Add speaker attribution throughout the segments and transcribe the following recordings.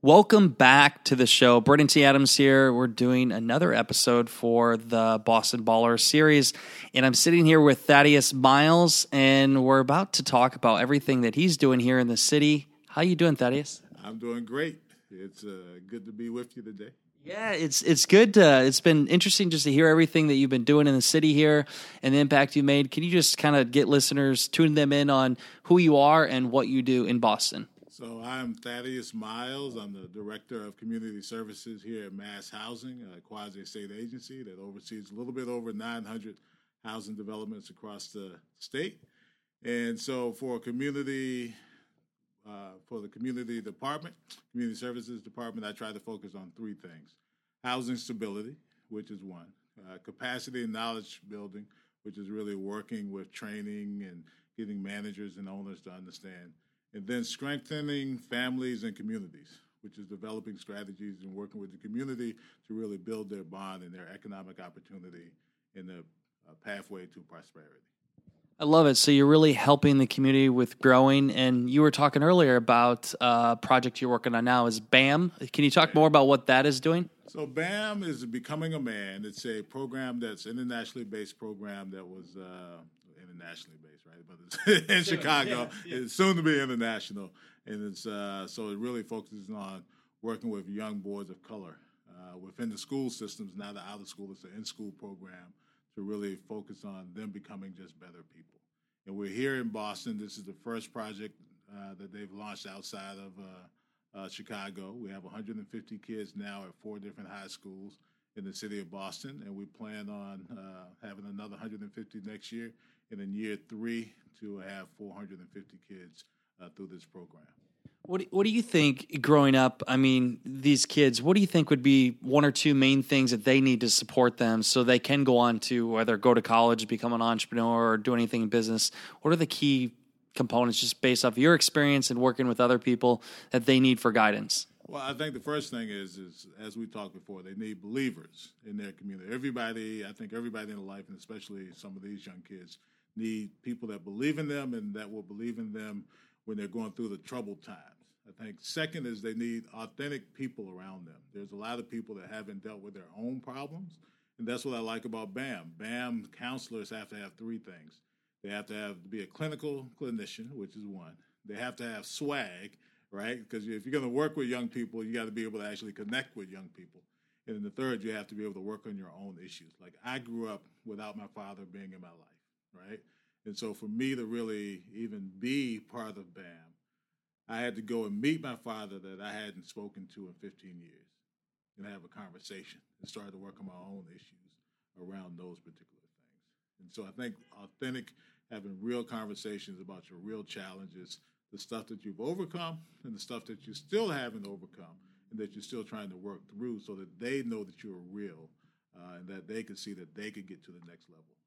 Speaker 1: Welcome back to the show. Brandon T. Adams here. We're doing another episode for the Boston Baller series. And I'm sitting here with Thaddeus Miles, and we're about to talk about everything that he's doing here in the city. How you doing, Thaddeus?
Speaker 2: I'm doing great. It's uh, good to be with you today.
Speaker 1: Yeah, it's it's good. To, it's been interesting just to hear everything that you've been doing in the city here and the impact you made. Can you just kind of get listeners tune them in on who you are and what you do in Boston?
Speaker 2: So I'm Thaddeus Miles. I'm the Director of Community Services here at Mass Housing, a quasi-state agency that oversees a little bit over 900 housing developments across the state. And so for community, uh, for the community department, community services department, I try to focus on three things: housing stability, which is one; uh, capacity and knowledge building, which is really working with training and getting managers and owners to understand and then strengthening families and communities, which is developing strategies and working with the community to really build their bond and their economic opportunity in the uh, pathway to prosperity.
Speaker 1: I love it. So you're really helping the community with growing. And you were talking earlier about a project you're working on now is BAM. Can you talk more about what that is doing?
Speaker 2: So BAM is Becoming a Man. It's a program that's internationally based program that was uh, internationally based, right? But it's in Chicago. Yeah, yeah. It's soon to be international, and it's uh, so it really focuses on working with young boys of color uh, within the school systems, not the out of school. It's an in-school program to really focus on them becoming just better people. And we're here in Boston. This is the first project uh, that they've launched outside of uh, uh, Chicago. We have 150 kids now at four different high schools in the city of Boston, and we plan on uh, having another 150 next year and in year three to have 450 kids uh, through this program.
Speaker 1: What What do you think growing up? I mean, these kids. What do you think would be one or two main things that they need to support them so they can go on to whether go to college, become an entrepreneur, or do anything in business? What are the key components, just based off your experience and working with other people, that they need for guidance?
Speaker 2: Well, I think the first thing is, is as we talked before, they need believers in their community. Everybody, I think everybody in life, and especially some of these young kids, need people that believe in them and that will believe in them when they're going through the troubled times. I think second is they need authentic people around them. There's a lot of people that haven't dealt with their own problems, and that's what I like about BAM. BAM counselors have to have three things. They have to have be a clinical clinician, which is one. They have to have swag, right? Because if you're going to work with young people, you got to be able to actually connect with young people. And then the third, you have to be able to work on your own issues. Like I grew up without my father being in my life right? And so for me to really even be part of BAM, I had to go and meet my father that I hadn't spoken to in 15 years and have a conversation and start to work on my own issues around those particular things. And so I think authentic, having real conversations about your real challenges, the stuff that you've overcome and the stuff that you still haven't overcome and that you're still trying to work through so that they know that you're real uh, and that they can see that they could get to the next level.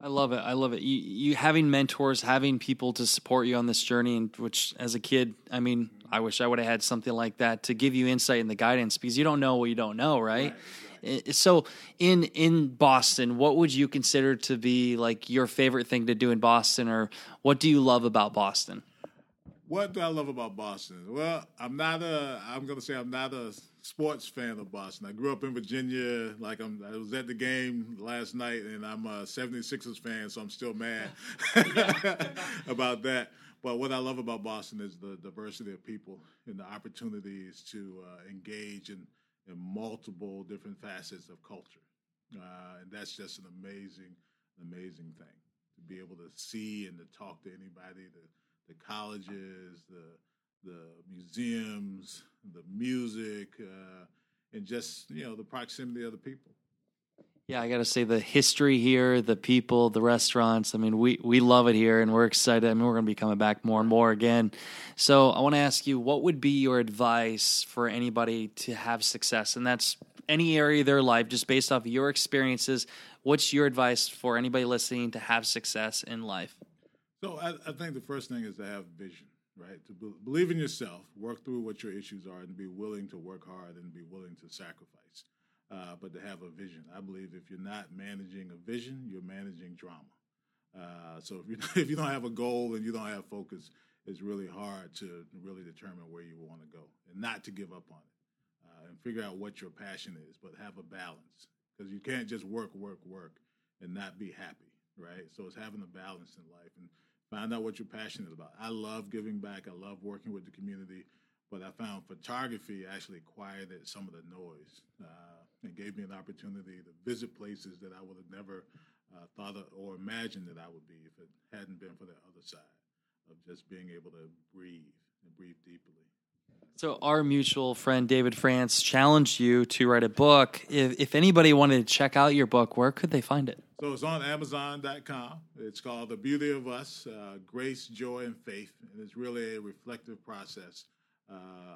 Speaker 1: I love it. I love it. You, you having mentors, having people to support you on this journey, and which as a kid, I mean, I wish I would have had something like that to give you insight and the guidance because you don't know what you don't know, right? right So in in Boston, what would you consider to be like your favorite thing to do in Boston, or what do you love about Boston?
Speaker 2: What do I love about Boston? Well, I'm not a. I'm going to say I'm not a sports fan of Boston. I grew up in Virginia. Like I'm, I was at the game last night, and I'm a 76ers fan, so I'm still mad about that. But what I love about Boston is the diversity of people and the opportunities to uh, engage in, in multiple different facets of culture, uh, and that's just an amazing, amazing thing to be able to see and to talk to anybody. The, the colleges, the the museums, the music, uh, and just you know the proximity of the people.
Speaker 1: Yeah, I got to say the history here, the people, the restaurants. I mean, we we love it here, and we're excited. I mean, we're going to be coming back more and more again. So, I want to ask you, what would be your advice for anybody to have success? And that's any area of their life, just based off of your experiences. What's your advice for anybody listening to have success in life?
Speaker 2: So, I, I think the first thing is to have vision, right? To be, believe in yourself, work through what your issues are, and be willing to work hard and be willing to sacrifice uh, but to have a vision. I believe if you're not managing a vision, you're managing drama. Uh, so if you if you don't have a goal and you don't have focus, it's really hard to really determine where you want to go and not to give up on it uh, and figure out what your passion is, but have a balance because you can't just work, work, work and not be happy, right? So it's having a balance in life and find out what you're passionate about. I love giving back. I love working with the community, but I found photography actually quieted some of the noise. Uh, and gave me an opportunity to visit places that I would have never uh, thought of, or imagined that I would be if it hadn't been for the other side of just being able to breathe and breathe deeply.
Speaker 1: So, our mutual friend David France challenged you to write a book. If, if anybody wanted to check out your book, where could they find it?
Speaker 2: So, it's on Amazon.com. It's called The Beauty of Us uh, Grace, Joy, and Faith. And it's really a reflective process uh,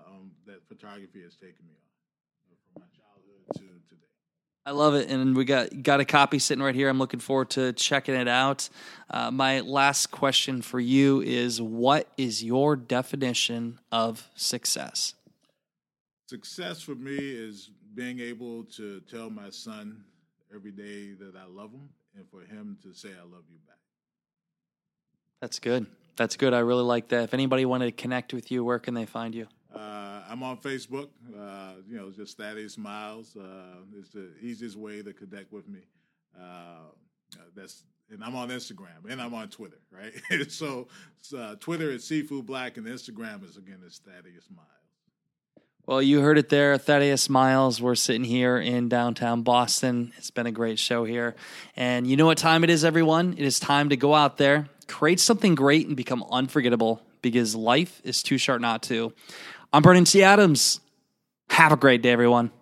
Speaker 2: um, that photography has taken me on. From my childhood to today.
Speaker 1: I love it, and we got got a copy sitting right here. I'm looking forward to checking it out. Uh, my last question for you is: What is your definition of success?
Speaker 2: Success for me is being able to tell my son every day that I love him, and for him to say "I love you" back.
Speaker 1: That's good. That's good. I really like that. If anybody wanted to connect with you, where can they find you?
Speaker 2: Uh, I'm on Facebook. Uh, you know, just Thaddeus Miles. Uh, it's the easiest way to connect with me. Uh, that's and I'm on Instagram and I'm on Twitter, right? so uh, Twitter is Seafood Black and Instagram is again is Thaddeus Miles.
Speaker 1: Well, you heard it there, Thaddeus Miles. We're sitting here in downtown Boston. It's been a great show here. And you know what time it is, everyone? It is time to go out there, create something great, and become unforgettable because life is too short not to. I'm Brandon T. Adams. Have a great day, everyone.